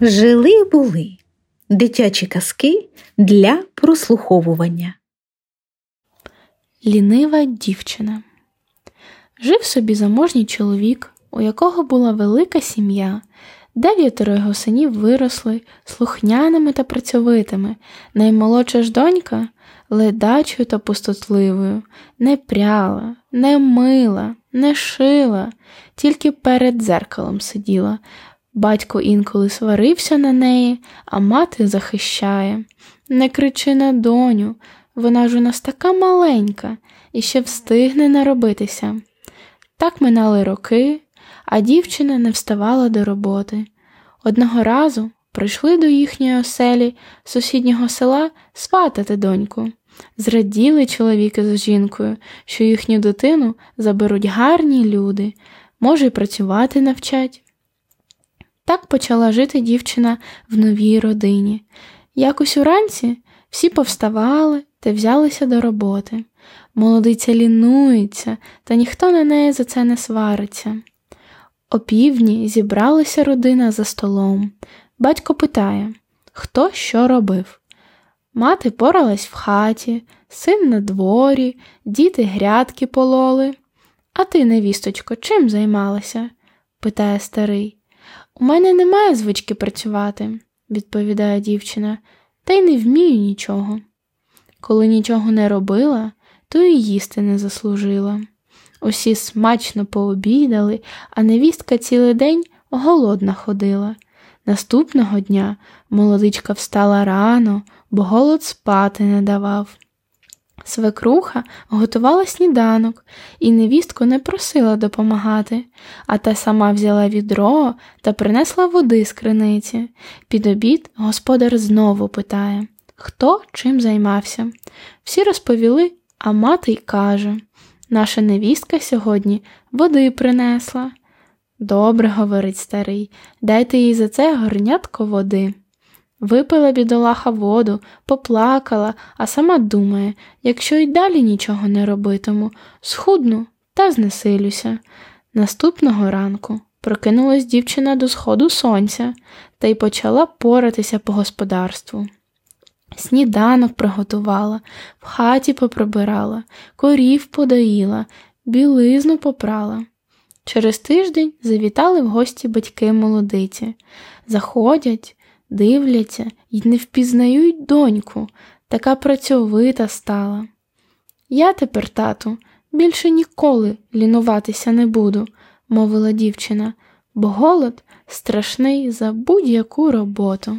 Жили були дитячі казки для прослуховування. Лінива дівчина. Жив собі заможній чоловік, у якого була велика сім'я. Дев'ятеро його синів виросли слухняними та працьовитими. Наймолодша ж донька ледачою та пустотливою, не пряла, не мила, не шила, тільки перед дзеркалом сиділа. Батько інколи сварився на неї, а мати захищає. Не кричи на доню, вона ж у нас така маленька і ще встигне наробитися. Так минали роки, а дівчина не вставала до роботи. Одного разу прийшли до їхньої оселі сусіднього села сватати доньку. Зраділи чоловіки з жінкою, що їхню дитину заберуть гарні люди, може, й працювати навчать. Так почала жити дівчина в новій родині. Якось уранці всі повставали та взялися до роботи. Молодиця лінується, та ніхто на неї за це не свариться. О півдні зібралася родина за столом. Батько питає, хто що робив. Мати поралась в хаті, син на дворі, діти грядки пололи. А ти, невісточко, чим займалася? питає старий. У мене немає звички працювати, відповідає дівчина, та й не вмію нічого. Коли нічого не робила, то і їсти не заслужила. Усі смачно пообідали, а невістка цілий день голодна ходила. Наступного дня молодичка встала рано, бо голод спати не давав. Свекруха готувала сніданок і невістку не просила допомагати, а та сама взяла відро та принесла води з криниці. Під обід господар знову питає, хто чим займався. Всі розповіли, а мати й каже наша невістка сьогодні води принесла. Добре, говорить старий, дайте їй за це горнятко води. Випила бідолаха воду, поплакала, а сама думає, якщо й далі нічого не робитиму, схудну та знесилюся. Наступного ранку прокинулась дівчина до сходу сонця та й почала поратися по господарству. Сніданок приготувала, в хаті поприбирала, корів подоїла, білизну попрала. Через тиждень завітали в гості батьки молодиці. Заходять, дивляться і не впізнають доньку, така працьовита стала. Я тепер, тату, більше ніколи лінуватися не буду, мовила дівчина, бо голод страшний за будь-яку роботу.